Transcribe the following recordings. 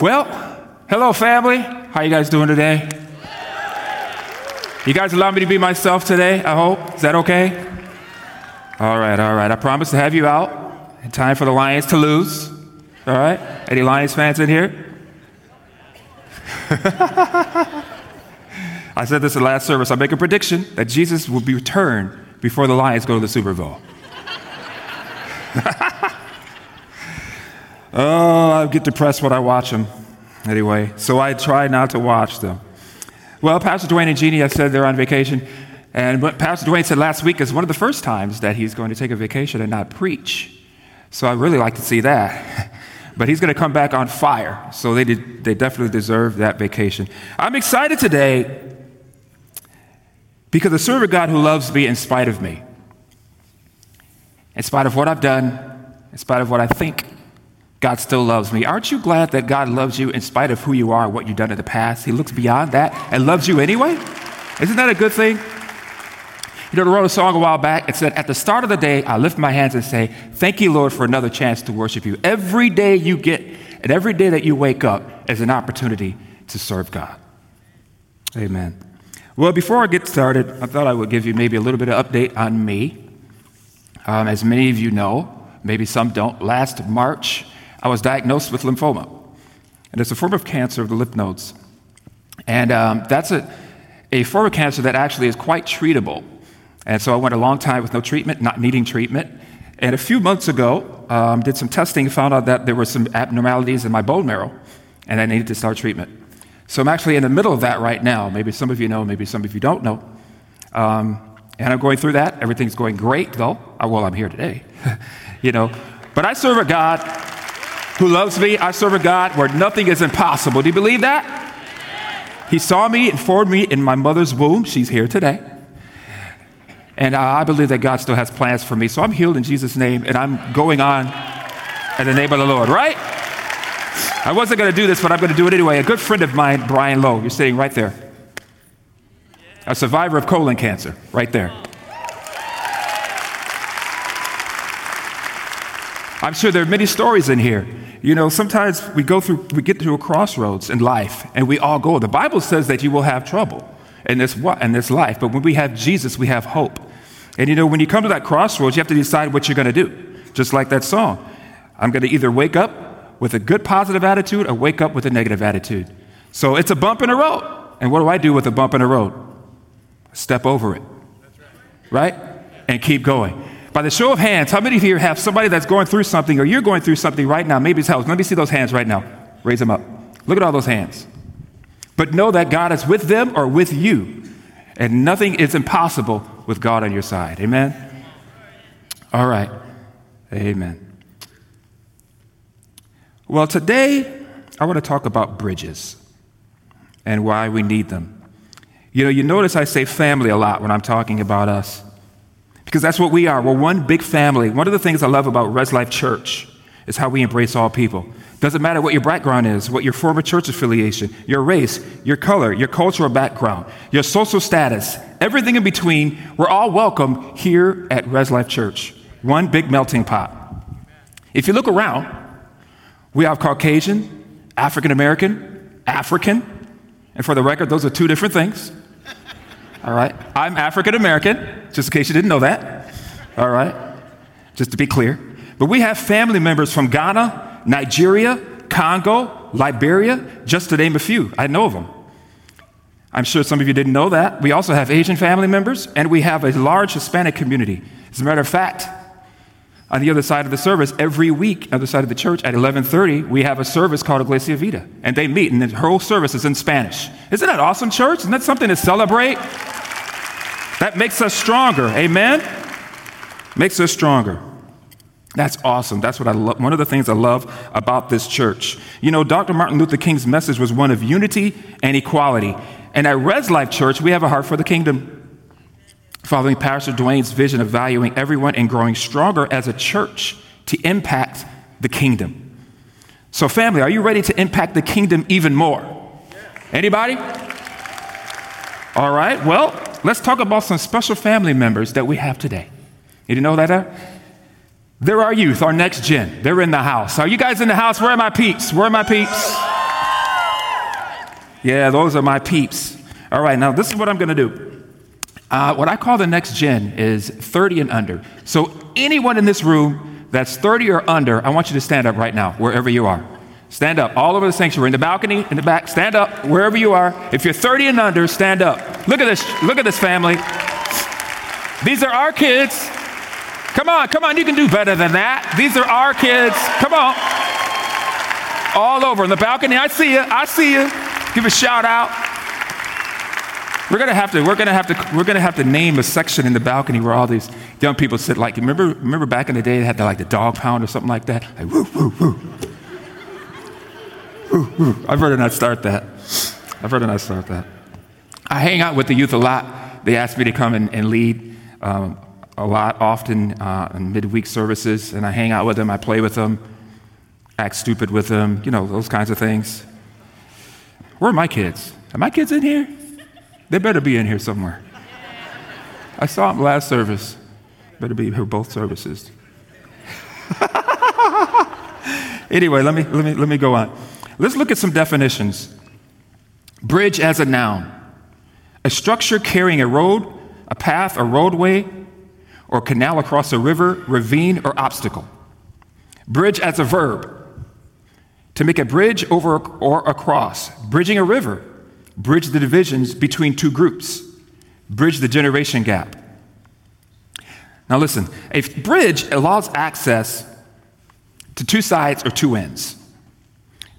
Well, hello, family. How you guys doing today? You guys allow me to be myself today, I hope? Is that okay? All right, all right. I promise to have you out in time for the Lions to lose. All right? Any Lions fans in here? I said this in the last service. I make a prediction that Jesus will be returned before the Lions go to the Super Bowl. Oh, I get depressed when I watch them. Anyway, so I try not to watch them. Well, Pastor Duane and Jeannie, I said they're on vacation. And what Pastor Duane said last week is one of the first times that he's going to take a vacation and not preach. So I really like to see that. But he's going to come back on fire. So they, did, they definitely deserve that vacation. I'm excited today because I serve a God who loves me in spite of me. In spite of what I've done, in spite of what I think, God still loves me. Aren't you glad that God loves you in spite of who you are, what you've done in the past? He looks beyond that and loves you anyway? Isn't that a good thing? You know, I wrote a song a while back. It said, At the start of the day, I lift my hands and say, Thank you, Lord, for another chance to worship you. Every day you get, and every day that you wake up is an opportunity to serve God. Amen. Well, before I get started, I thought I would give you maybe a little bit of update on me. Um, as many of you know, maybe some don't, last March, I was diagnosed with lymphoma. And it's a form of cancer of the lymph nodes. And um, that's a, a form of cancer that actually is quite treatable. And so I went a long time with no treatment, not needing treatment. And a few months ago, um, did some testing and found out that there were some abnormalities in my bone marrow, and I needed to start treatment. So I'm actually in the middle of that right now. Maybe some of you know, maybe some of you don't know. Um, and I'm going through that. Everything's going great, though. Well, I'm here today, you know. But I serve a God who loves me. I serve a God where nothing is impossible. Do you believe that? He saw me and formed me in my mother's womb. She's here today. And I believe that God still has plans for me. So I'm healed in Jesus' name, and I'm going on in the name of the Lord, right? I wasn't going to do this, but I'm going to do it anyway. A good friend of mine, Brian Lowe, you're sitting right there. A survivor of colon cancer, right there. I'm sure there are many stories in here. You know, sometimes we go through, we get to a crossroads in life, and we all go. The Bible says that you will have trouble in this, in this life, but when we have Jesus, we have hope. And you know, when you come to that crossroads, you have to decide what you're going to do. Just like that song. I'm going to either wake up with a good positive attitude or wake up with a negative attitude. So it's a bump in the road. And what do I do with a bump in the road? Step over it. Right? And keep going. By the show of hands, how many of you have somebody that's going through something or you're going through something right now? Maybe it's health. Let me see those hands right now. Raise them up. Look at all those hands. But know that God is with them or with you. And nothing is impossible with God on your side. Amen? All right. Amen. Well, today I want to talk about bridges and why we need them. You know, you notice I say family a lot when I'm talking about us because that's what we are. We're one big family. One of the things I love about Res Life Church is how we embrace all people. Doesn't matter what your background is, what your former church affiliation, your race, your color, your cultural background, your social status, everything in between, we're all welcome here at Res Life Church. One big melting pot. If you look around, we have Caucasian, African American, African, and for the record, those are two different things. All right? I'm African American, just in case you didn't know that. All right? Just to be clear. But we have family members from Ghana, Nigeria, Congo, Liberia, just to name a few. I know of them. I'm sure some of you didn't know that. We also have Asian family members, and we have a large Hispanic community. As a matter of fact, on the other side of the service, every week, other side of the church at 11:30, we have a service called Iglesia Vida, and they meet, and the whole service is in Spanish. Isn't that awesome, church? Isn't that something to celebrate? That makes us stronger. Amen? Makes us stronger. That's awesome. That's what I love. One of the things I love about this church. You know, Dr. Martin Luther King's message was one of unity and equality. And at Res Life Church, we have a heart for the kingdom. Following Pastor Duane's vision of valuing everyone and growing stronger as a church to impact the kingdom. So, family, are you ready to impact the kingdom even more? Anybody? All right. Well, let's talk about some special family members that we have today. You didn't know that? Uh? They're our youth, our next gen. They're in the house. Are you guys in the house? Where are my peeps? Where are my peeps? Yeah, those are my peeps. All right, now this is what I'm going to do. Uh, what I call the next gen is 30 and under. So, anyone in this room that's 30 or under, I want you to stand up right now, wherever you are. Stand up all over the sanctuary, in the balcony, in the back. Stand up wherever you are. If you're 30 and under, stand up. Look at this. Look at this family. These are our kids. Come on, come on. You can do better than that. These are our kids. Come on. All over in the balcony. I see you. I see you. Give a shout out. We're gonna have to. We're gonna have to. We're gonna have to name a section in the balcony where all these young people sit. Like remember, remember back in the day, they had the, like the dog pound or something like that. Like woo, woo, woo. I've heard it not start that. Heard it not start that. I hang out with the youth a lot. They ask me to come and, and lead um, a lot, often uh, in midweek services, and I hang out with them. I play with them, act stupid with them, you know, those kinds of things. Where are my kids? Are my kids in here? They better be in here somewhere. I saw them last service. Better be here both services. anyway, let me, let, me, let me go on. Let's look at some definitions. Bridge as a noun, a structure carrying a road, a path, a roadway, or canal across a river, ravine, or obstacle. Bridge as a verb, to make a bridge over or across, bridging a river, bridge the divisions between two groups, bridge the generation gap. Now, listen, a bridge allows access to two sides or two ends.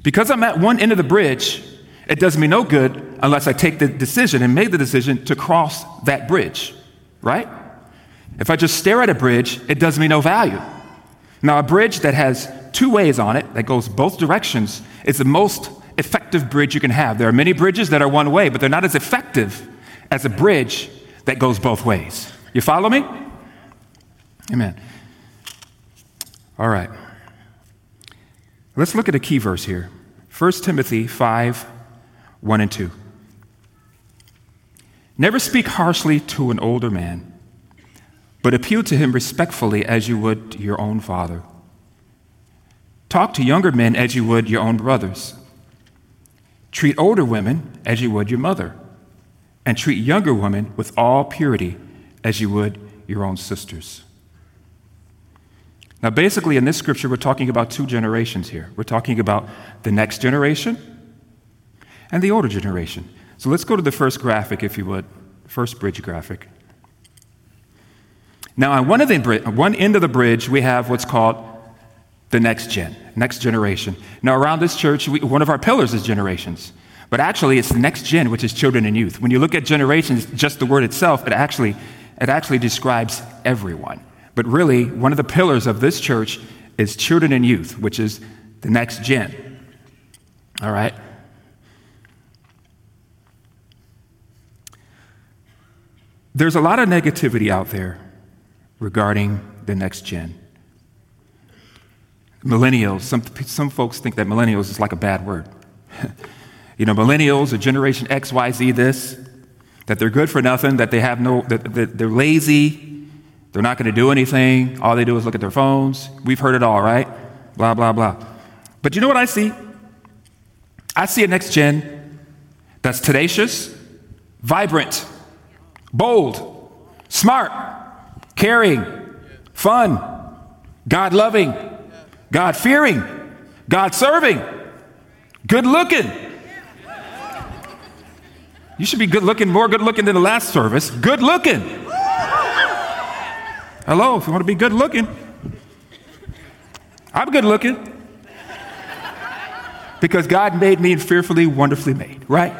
Because I'm at one end of the bridge, it does me no good unless I take the decision and make the decision to cross that bridge, right? If I just stare at a bridge, it does me no value. Now, a bridge that has two ways on it, that goes both directions, is the most effective bridge you can have. There are many bridges that are one way, but they're not as effective as a bridge that goes both ways. You follow me? Amen. All right. Let's look at a key verse here 1 Timothy 5 1 and 2. Never speak harshly to an older man, but appeal to him respectfully as you would your own father. Talk to younger men as you would your own brothers. Treat older women as you would your mother, and treat younger women with all purity as you would your own sisters. Now, basically, in this scripture, we're talking about two generations here. We're talking about the next generation and the older generation. So let's go to the first graphic, if you would, first bridge graphic. Now, on one, of the, one end of the bridge, we have what's called the next gen, next generation. Now, around this church, we, one of our pillars is generations. But actually, it's the next gen, which is children and youth. When you look at generations, just the word itself, it actually, it actually describes everyone. But really, one of the pillars of this church is children and youth, which is the next gen. All right? There's a lot of negativity out there regarding the next gen. Millennials, some, some folks think that millennials is like a bad word. you know, millennials or Generation X, Y, Z, this, that they're good for nothing, that they have no, that, that they're lazy, they're not going to do anything. All they do is look at their phones. We've heard it all, right? Blah, blah, blah. But you know what I see? I see a next gen that's tenacious, vibrant, bold, smart, caring, fun, God loving, God fearing, God serving, good looking. You should be good looking, more good looking than the last service. Good looking. Hello, if you want to be good looking, I'm good looking. Because God made me fearfully, wonderfully made, right?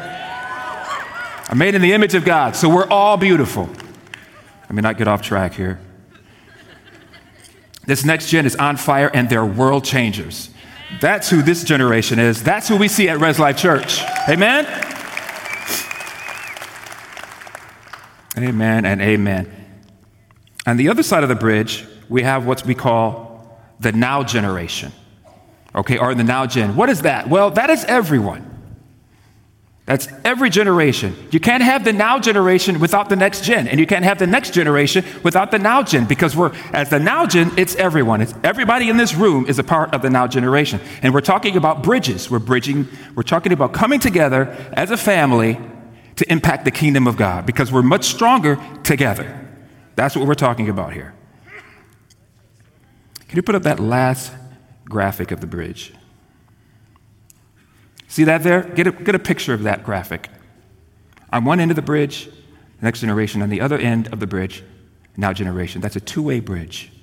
I'm made in the image of God, so we're all beautiful. Let me not get off track here. This next gen is on fire and they're world changers. That's who this generation is. That's who we see at Res Life Church. Amen? Amen and amen. On the other side of the bridge, we have what we call the now generation. Okay, or the now gen. What is that? Well, that is everyone. That's every generation. You can't have the now generation without the next gen, and you can't have the next generation without the now gen because we're, as the now gen, it's everyone. It's everybody in this room is a part of the now generation. And we're talking about bridges. We're bridging, we're talking about coming together as a family to impact the kingdom of God because we're much stronger together. That's what we're talking about here. Can you put up that last graphic of the bridge? See that there? Get a, get a picture of that graphic. On one end of the bridge, next generation. On the other end of the bridge, now generation. That's a two way bridge.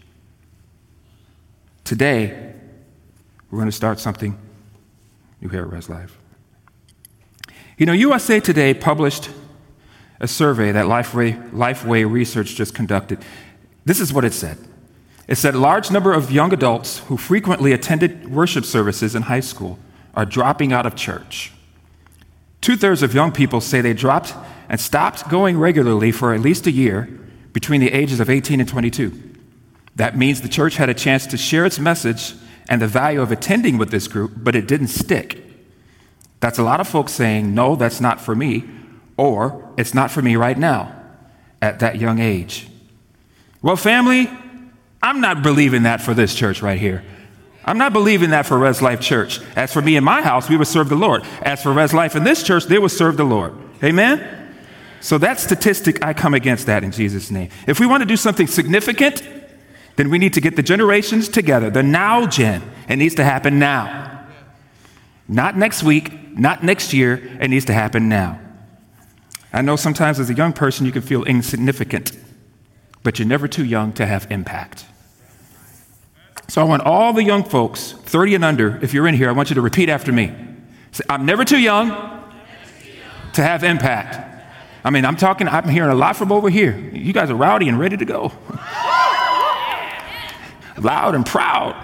Today, we're going to start something new here at Res Life. You know, USA Today published a survey that Lifeway, Lifeway Research just conducted. This is what it said. It said a large number of young adults who frequently attended worship services in high school are dropping out of church. Two thirds of young people say they dropped and stopped going regularly for at least a year between the ages of 18 and 22. That means the church had a chance to share its message and the value of attending with this group, but it didn't stick. That's a lot of folks saying, no, that's not for me, or it's not for me right now at that young age. Well, family, I'm not believing that for this church right here. I'm not believing that for Res Life Church. As for me and my house, we would serve the Lord. As for Res Life in this church, they would serve the Lord. Amen? So that statistic, I come against that in Jesus' name. If we want to do something significant, then we need to get the generations together. The now gen. It needs to happen now. Not next week, not next year. It needs to happen now. I know sometimes as a young person you can feel insignificant, but you're never too young to have impact. So I want all the young folks, 30 and under, if you're in here, I want you to repeat after me. Say, I'm never too young to have impact. I mean, I'm talking, I'm hearing a lot from over here. You guys are rowdy and ready to go. Loud and proud.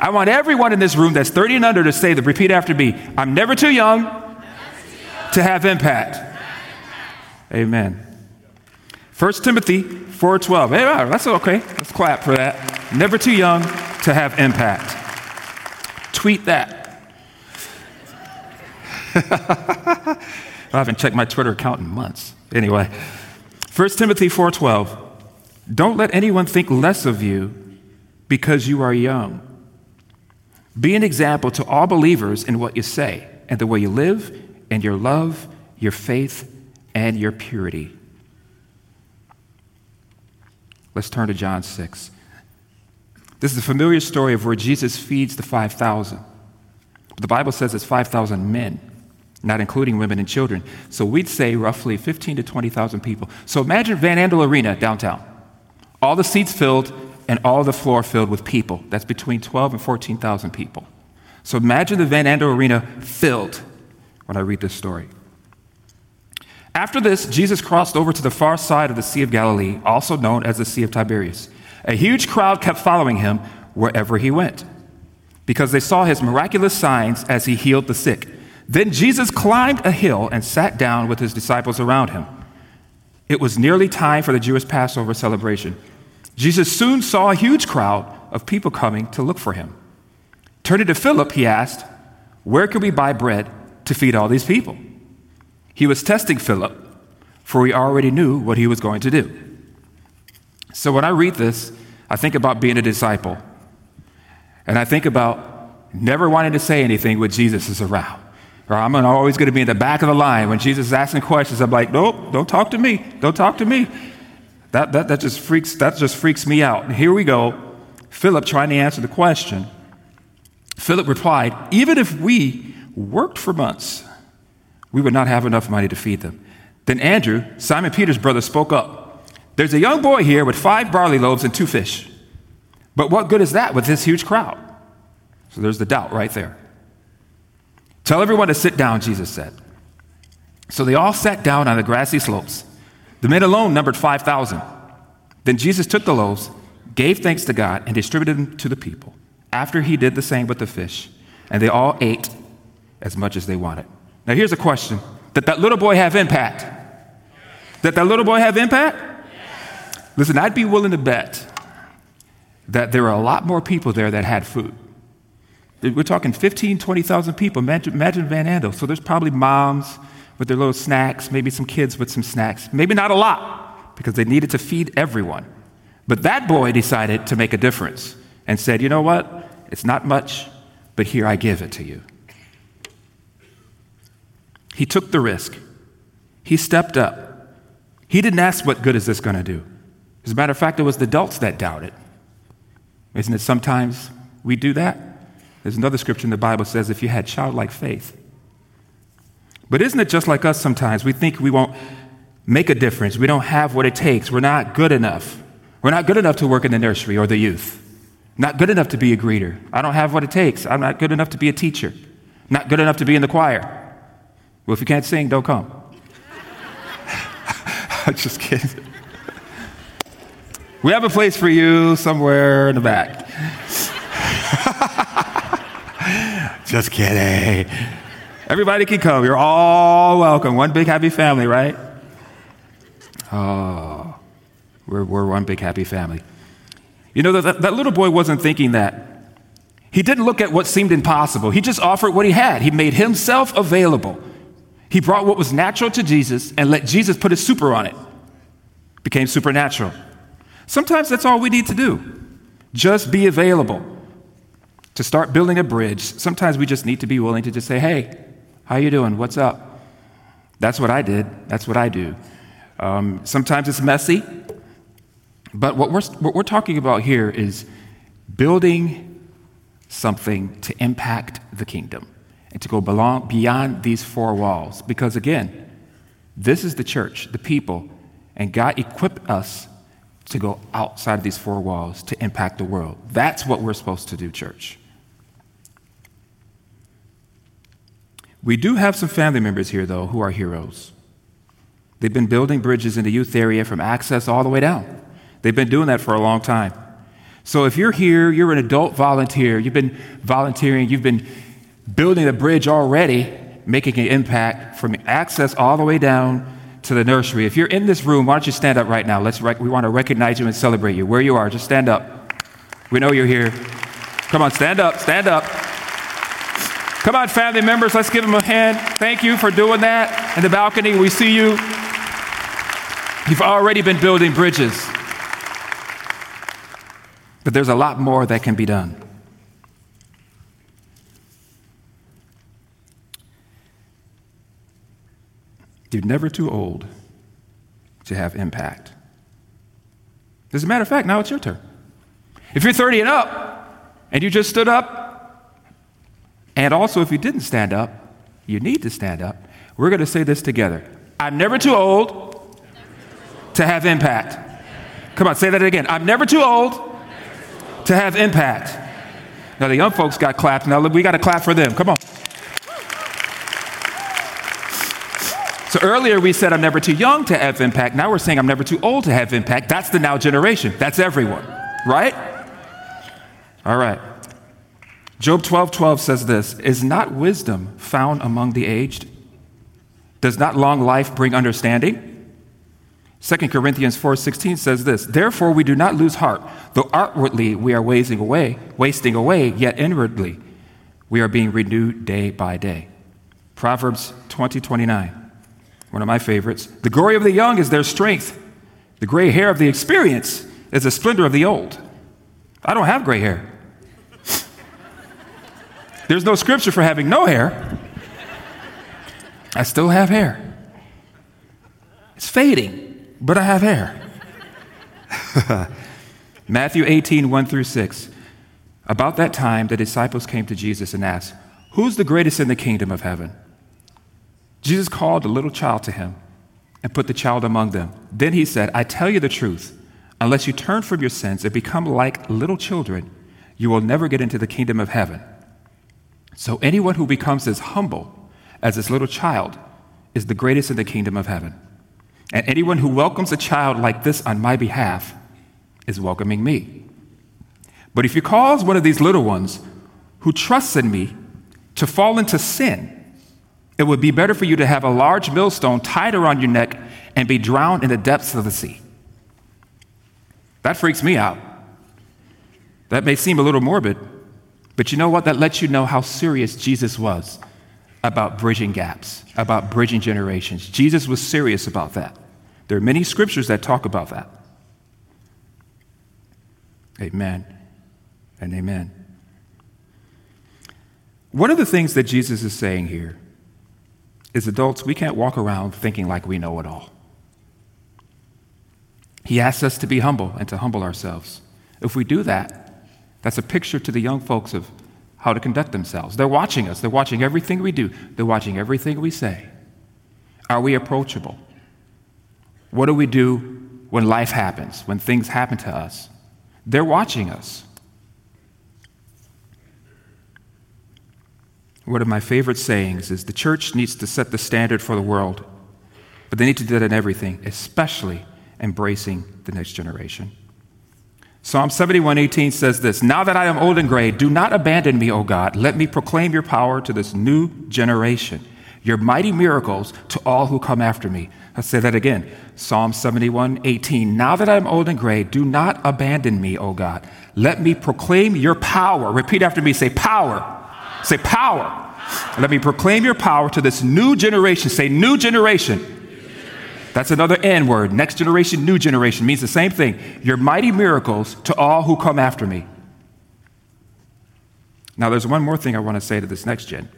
I want everyone in this room that's 30 and under to say the repeat after me. I'm never too young to have impact. Amen. 1 Timothy 4:12. Hey, that's okay. Let's clap for that. Never too young to have impact. Tweet that. I haven't checked my Twitter account in months. Anyway, 1 Timothy 4:12. Don't let anyone think less of you because you are young. Be an example to all believers in what you say and the way you live and your love, your faith, and your purity. Let's turn to John 6. This is a familiar story of where Jesus feeds the 5,000. The Bible says it's 5,000 men, not including women and children. So we'd say roughly 15 to 20,000 people. So imagine Van Andel Arena downtown. All the seats filled and all the floor filled with people. That's between 12 and 14,000 people. So imagine the Van Andel Arena filled when I read this story. After this, Jesus crossed over to the far side of the Sea of Galilee, also known as the Sea of Tiberias. A huge crowd kept following him wherever he went because they saw his miraculous signs as he healed the sick. Then Jesus climbed a hill and sat down with his disciples around him. It was nearly time for the Jewish Passover celebration. Jesus soon saw a huge crowd of people coming to look for him. Turning to Philip, he asked, Where can we buy bread to feed all these people? He was testing Philip, for he already knew what he was going to do. So when I read this, I think about being a disciple. And I think about never wanting to say anything when Jesus is around. Or I'm always going to be in the back of the line. When Jesus is asking questions, I'm like, nope, don't talk to me. Don't talk to me. That, that, that, just, freaks, that just freaks me out. And here we go. Philip trying to answer the question. Philip replied, Even if we worked for months, we would not have enough money to feed them. Then Andrew, Simon Peter's brother, spoke up. There's a young boy here with five barley loaves and two fish. But what good is that with this huge crowd? So there's the doubt right there. Tell everyone to sit down, Jesus said. So they all sat down on the grassy slopes. The men alone numbered 5,000. Then Jesus took the loaves, gave thanks to God, and distributed them to the people. After he did the same with the fish, and they all ate as much as they wanted. Now here's a question Did that little boy have impact? Did that little boy have impact? Listen, I'd be willing to bet that there are a lot more people there that had food. We're talking 15, 20,000 people. Imagine, imagine Van Andel. So there's probably moms, with their little snacks, maybe some kids with some snacks, maybe not a lot, because they needed to feed everyone. But that boy decided to make a difference and said, You know what? It's not much, but here I give it to you. He took the risk. He stepped up. He didn't ask, What good is this going to do? As a matter of fact, it was the adults that doubted. Isn't it sometimes we do that? There's another scripture in the Bible says, If you had childlike faith. But isn't it just like us sometimes? We think we won't make a difference. We don't have what it takes. We're not good enough. We're not good enough to work in the nursery or the youth. Not good enough to be a greeter. I don't have what it takes. I'm not good enough to be a teacher. Not good enough to be in the choir. Well, if you can't sing, don't come. I'm just kidding. We have a place for you somewhere in the back. just kidding. Everybody can come. You're all welcome. One big happy family, right? Oh. We're, we're one big happy family. You know, that, that little boy wasn't thinking that. He didn't look at what seemed impossible. He just offered what he had. He made himself available. He brought what was natural to Jesus and let Jesus put his super on it. it became supernatural. Sometimes that's all we need to do. Just be available. To start building a bridge, sometimes we just need to be willing to just say, "Hey, how you doing? What's up?" That's what I did. That's what I do. Um, sometimes it's messy. But what we're, what we're talking about here is building something to impact the kingdom and to go beyond these four walls. Because again, this is the church, the people, and God equipped us to go outside of these four walls to impact the world. That's what we're supposed to do, church. We do have some family members here, though, who are heroes. They've been building bridges in the youth area from access all the way down. They've been doing that for a long time. So if you're here, you're an adult volunteer, you've been volunteering, you've been building a bridge already, making an impact from access all the way down to the nursery. If you're in this room, why don't you stand up right now? Let's rec- we want to recognize you and celebrate you. Where you are, just stand up. We know you're here. Come on, stand up, stand up. Come on, family members, let's give them a hand. Thank you for doing that in the balcony. We see you. You've already been building bridges. But there's a lot more that can be done. You're never too old to have impact. As a matter of fact, now it's your turn. If you're 30 and up and you just stood up, and also if you didn't stand up, you need to stand up. We're going to say this together I'm never too old to have impact. Come on, say that again. I'm never too old to have impact. Now, the young folks got clapped. Now, we got to clap for them. Come on. So earlier we said I'm never too young to have impact. Now we're saying I'm never too old to have impact. That's the now generation. That's everyone, right? All right. Job 12 12 says this Is not wisdom found among the aged? Does not long life bring understanding? 2 Corinthians 4:16 says this, "Therefore we do not lose heart, though outwardly we are wasting away, wasting away, yet inwardly we are being renewed day by day." Proverbs 20:29, one of my favorites. "The glory of the young is their strength. The gray hair of the experience is the splendor of the old." I don't have gray hair. There's no scripture for having no hair. I still have hair. It's fading but I have hair. Matthew 18, 1 through 6. About that time, the disciples came to Jesus and asked, Who's the greatest in the kingdom of heaven? Jesus called a little child to him and put the child among them. Then he said, I tell you the truth, unless you turn from your sins and become like little children, you will never get into the kingdom of heaven. So anyone who becomes as humble as this little child is the greatest in the kingdom of heaven. And anyone who welcomes a child like this on my behalf is welcoming me. But if you cause one of these little ones who trusts in me to fall into sin, it would be better for you to have a large millstone tied around your neck and be drowned in the depths of the sea. That freaks me out. That may seem a little morbid, but you know what? That lets you know how serious Jesus was about bridging gaps, about bridging generations. Jesus was serious about that. There are many scriptures that talk about that. Amen and amen. One of the things that Jesus is saying here is adults, we can't walk around thinking like we know it all. He asks us to be humble and to humble ourselves. If we do that, that's a picture to the young folks of how to conduct themselves. They're watching us, they're watching everything we do, they're watching everything we say. Are we approachable? What do we do when life happens, when things happen to us? They're watching us. One of my favorite sayings is the church needs to set the standard for the world, but they need to do that in everything, especially embracing the next generation. Psalm 71:18 says this, "Now that I am old and gray, do not abandon me, O God. Let me proclaim your power to this new generation, your mighty miracles to all who come after me." I'll say that again. Psalm 71:18, "Now that I am old and gray, do not abandon me, O God. Let me proclaim your power." Repeat after me, say power. Say power. Let me proclaim your power to this new generation. Say new generation. That's another N word. Next generation, new generation means the same thing. Your mighty miracles to all who come after me. Now, there's one more thing I want to say to this next gen.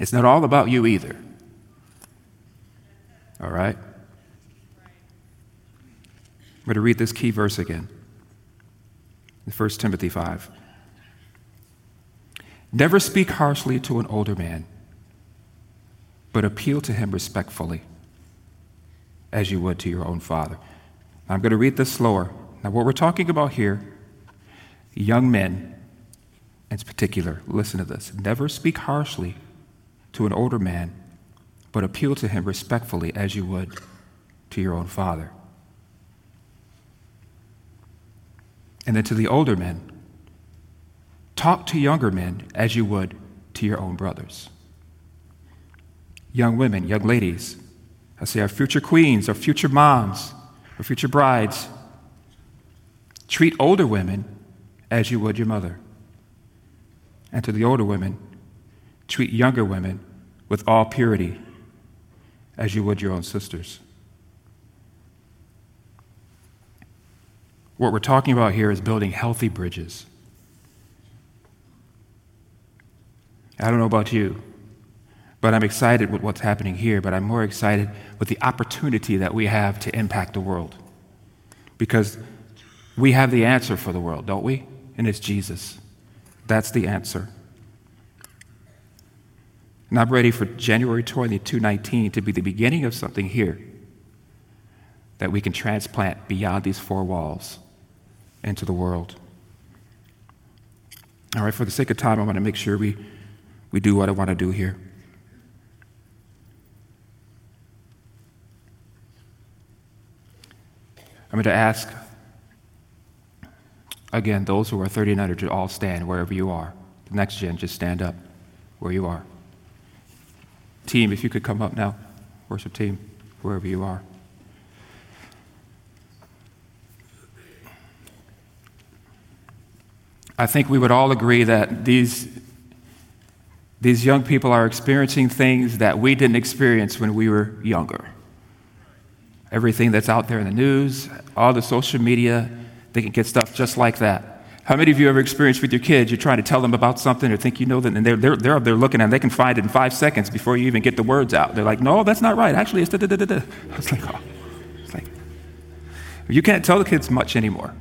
It's not all about you either. All right? I'm going to read this key verse again. In 1 Timothy 5. Never speak harshly to an older man, but appeal to him respectfully as you would to your own father. I'm going to read this slower. Now, what we're talking about here, young men in particular, listen to this. Never speak harshly to an older man, but appeal to him respectfully as you would to your own father. And then to the older men, talk to younger men as you would to your own brothers. Young women, young ladies, I say our future queens, our future moms, our future brides. Treat older women as you would your mother. And to the older women, treat younger women with all purity as you would your own sisters. What we're talking about here is building healthy bridges. I don't know about you, but I'm excited with what's happening here, but I'm more excited with the opportunity that we have to impact the world. Because we have the answer for the world, don't we? And it's Jesus. That's the answer. And I'm ready for January 2219 to be the beginning of something here that we can transplant beyond these four walls into the world. All right, for the sake of time, I want to make sure we, we do what I want to do here. I'm going to ask again those who are 39 to all stand wherever you are. The next gen, just stand up where you are. Team, if you could come up now, worship team, wherever you are. I think we would all agree that these, these young people are experiencing things that we didn't experience when we were younger everything that's out there in the news, all the social media, they can get stuff just like that. How many of you ever experienced with your kids, you're trying to tell them about something or think you know that, and they're, they're, they're up there looking and they can find it in five seconds before you even get the words out. They're like, no, that's not right. Actually, it's da da da da. It's like, oh. It's like, you can't tell the kids much anymore.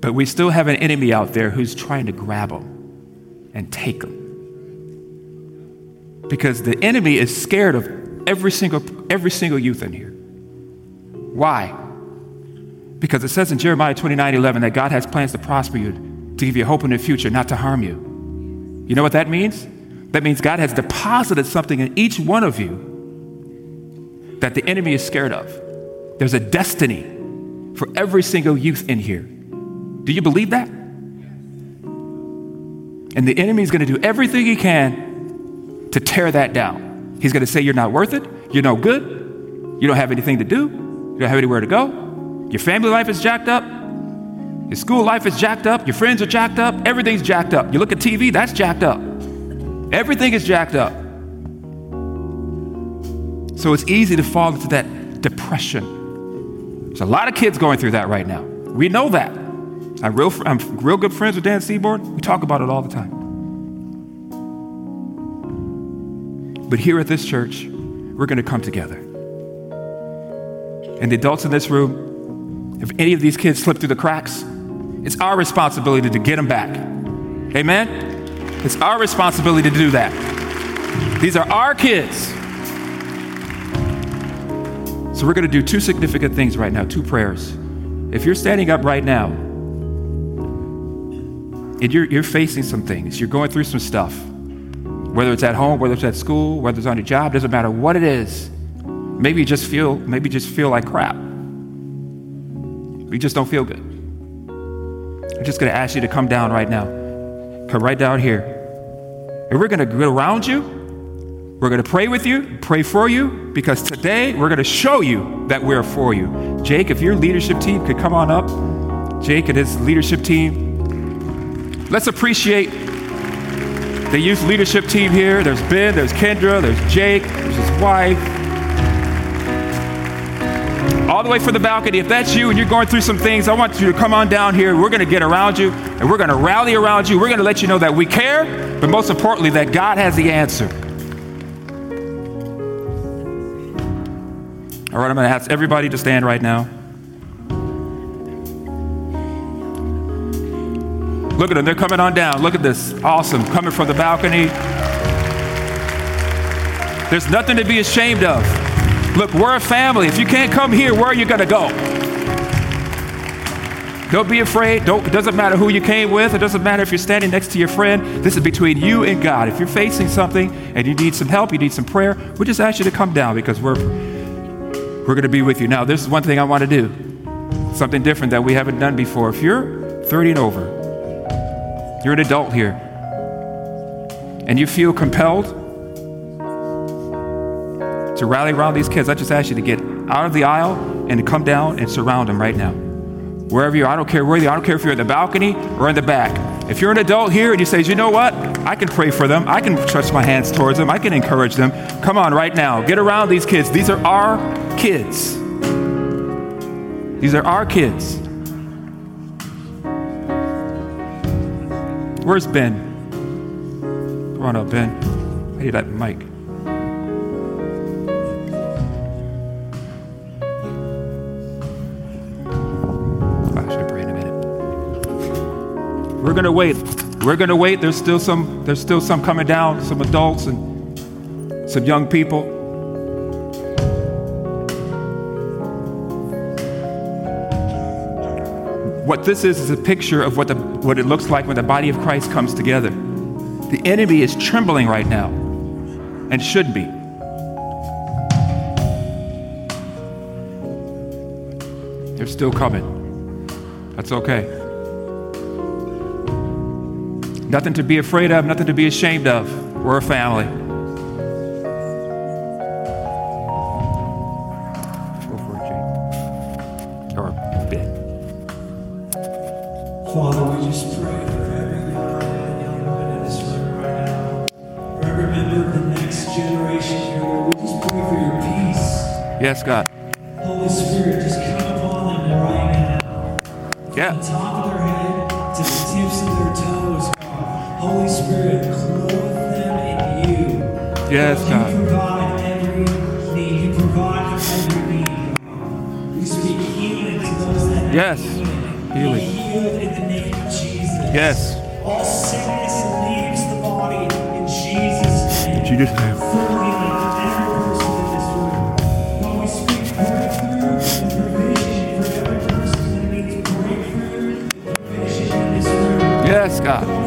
But we still have an enemy out there who's trying to grab them and take them. Because the enemy is scared of every single, every single youth in here. Why? Because it says in Jeremiah 29 11 that God has plans to prosper you, to give you hope in the future, not to harm you. You know what that means? That means God has deposited something in each one of you that the enemy is scared of. There's a destiny for every single youth in here. Do you believe that? And the enemy is going to do everything he can to tear that down. He's going to say, You're not worth it. You're no good. You don't have anything to do. You don't have anywhere to go. Your family life is jacked up. Your school life is jacked up. Your friends are jacked up. Everything's jacked up. You look at TV, that's jacked up. Everything is jacked up. So it's easy to fall into that depression. There's a lot of kids going through that right now. We know that. I'm real, I'm real good friends with Dan Seaborn. We talk about it all the time. But here at this church, we're going to come together. And the adults in this room, if any of these kids slip through the cracks, it's our responsibility to get them back. Amen? It's our responsibility to do that. These are our kids. So we're going to do two significant things right now, two prayers. If you're standing up right now and you're, you're facing some things, you're going through some stuff, whether it's at home, whether it's at school, whether it's on your job, doesn't matter what it is. Maybe you just feel, maybe just feel like crap. You just don't feel good. I'm just going to ask you to come down right now. Come right down here. And we're going to go around you. We're going to pray with you, pray for you, because today we're going to show you that we're for you. Jake, if your leadership team could come on up, Jake and his leadership team, let's appreciate the youth leadership team here. There's Ben, there's Kendra, there's Jake, there's his wife, all the way from the balcony. If that's you and you're going through some things, I want you to come on down here. We're going to get around you and we're going to rally around you. We're going to let you know that we care, but most importantly, that God has the answer. All right, I'm going to ask everybody to stand right now. Look at them, they're coming on down. Look at this. Awesome. Coming from the balcony. There's nothing to be ashamed of. Look, we're a family. If you can't come here, where are you going to go? Don't be afraid. Don't, it doesn't matter who you came with. It doesn't matter if you're standing next to your friend. This is between you and God. If you're facing something and you need some help, you need some prayer, we just ask you to come down because we're, we're going to be with you. Now, this is one thing I want to do something different that we haven't done before. If you're 30 and over, you're an adult here, and you feel compelled to rally around these kids, I just ask you to get out of the aisle and to come down and surround them right now. Wherever you are, I don't care where you are, I don't care if you're in the balcony or in the back. If you're an adult here and you say, you know what? I can pray for them. I can stretch my hands towards them. I can encourage them. Come on, right now. Get around these kids. These are our kids. These are our kids. Where's Ben? Come on up, Ben. I need that mic. We're gonna wait. We're gonna wait. There's still some. There's still some coming down. Some adults and some young people. What this is is a picture of what the what it looks like when the body of Christ comes together. The enemy is trembling right now, and should be. They're still coming. That's okay. Nothing to be afraid of, nothing to be ashamed of. We're a family. Yeah. the top of their head to the tips of their toes, God. Holy Spirit, clothe them in you. Yes, Lord, God. You provide every need. You provide every need, God. We speak healing to those that need Yes. healing. Healing. Be healed in the name of Jesus. Yes. All sickness leaves the body in Jesus' name. Jesus' name. Yes, God.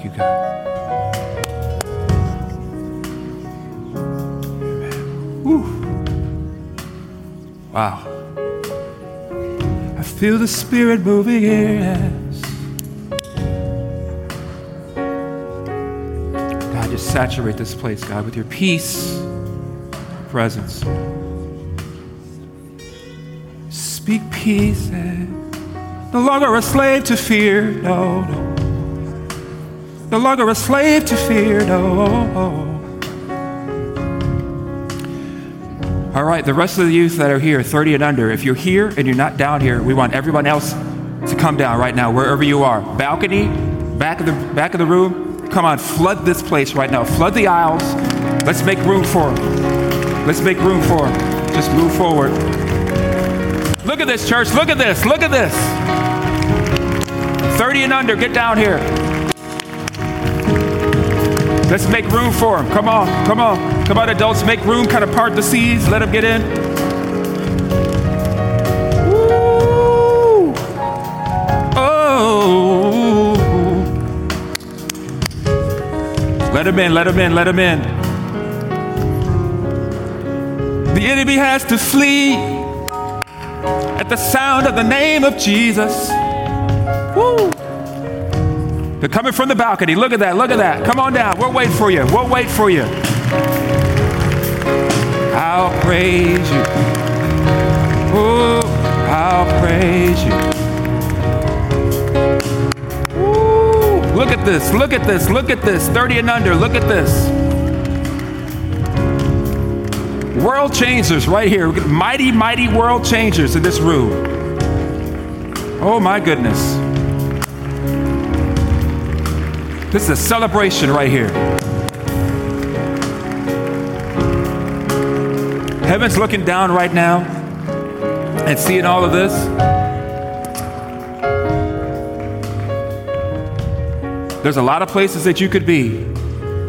Thank you, God. Whew. Wow. I feel the Spirit moving here. Yes. God, just saturate this place, God, with your peace, presence. Speak peace. and No longer a slave to fear. No, no. No longer a slave to fear. No. All right, the rest of the youth that are here, 30 and under, if you're here and you're not down here, we want everyone else to come down right now, wherever you are. Balcony, back of the back of the room. Come on, flood this place right now. Flood the aisles. Let's make room for them. Let's make room for them. Just move forward. Look at this, church. Look at this. Look at this. 30 and under, get down here. Let's make room for them. Come on, come on. Come on, adults, make room, kind of part the seas, let them get in. Oh! Let them in, let them in, let them in. The enemy has to flee at the sound of the name of Jesus. They're coming from the balcony. Look at that. Look at that. Come on down. We'll wait for you. We'll wait for you. I'll praise you. Oh, I'll praise you. Ooh, look at this. Look at this. Look at this. 30 and under. Look at this. World changers right here. Mighty, mighty world changers in this room. Oh my goodness. This is a celebration right here. Heaven's looking down right now and seeing all of this. There's a lot of places that you could be,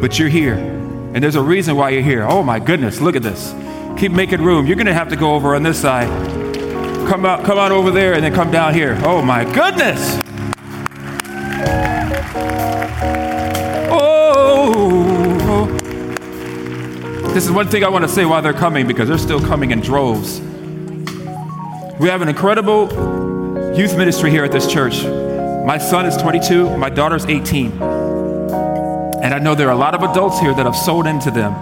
but you're here. And there's a reason why you're here. Oh my goodness, look at this. Keep making room. You're going to have to go over on this side. Come out, come on over there and then come down here. Oh my goodness. This is one thing I want to say while they're coming because they're still coming in droves. We have an incredible youth ministry here at this church. My son is 22, my daughter's 18. And I know there are a lot of adults here that have sold into them.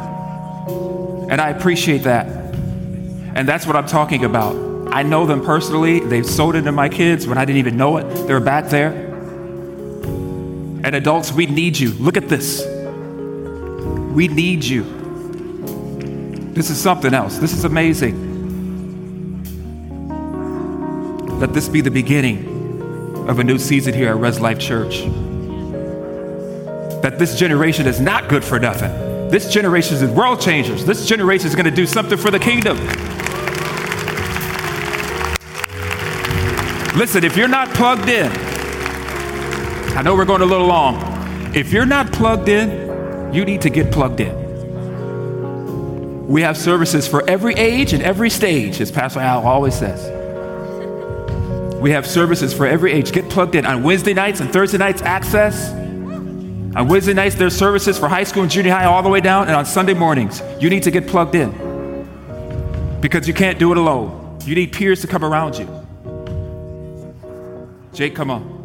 And I appreciate that. And that's what I'm talking about. I know them personally. They've sold into my kids when I didn't even know it. They're back there. And adults, we need you. Look at this. We need you. This is something else. This is amazing. Let this be the beginning of a new season here at Res Life Church. That this generation is not good for nothing. This generation is world changers. This generation is going to do something for the kingdom. Listen, if you're not plugged in, I know we're going a little long. If you're not plugged in, you need to get plugged in. We have services for every age and every stage, as Pastor Al always says. We have services for every age. Get plugged in. On Wednesday nights and Thursday nights, access. On Wednesday nights, there's services for high school and junior high all the way down. And on Sunday mornings, you need to get plugged in because you can't do it alone. You need peers to come around you. Jake, come on.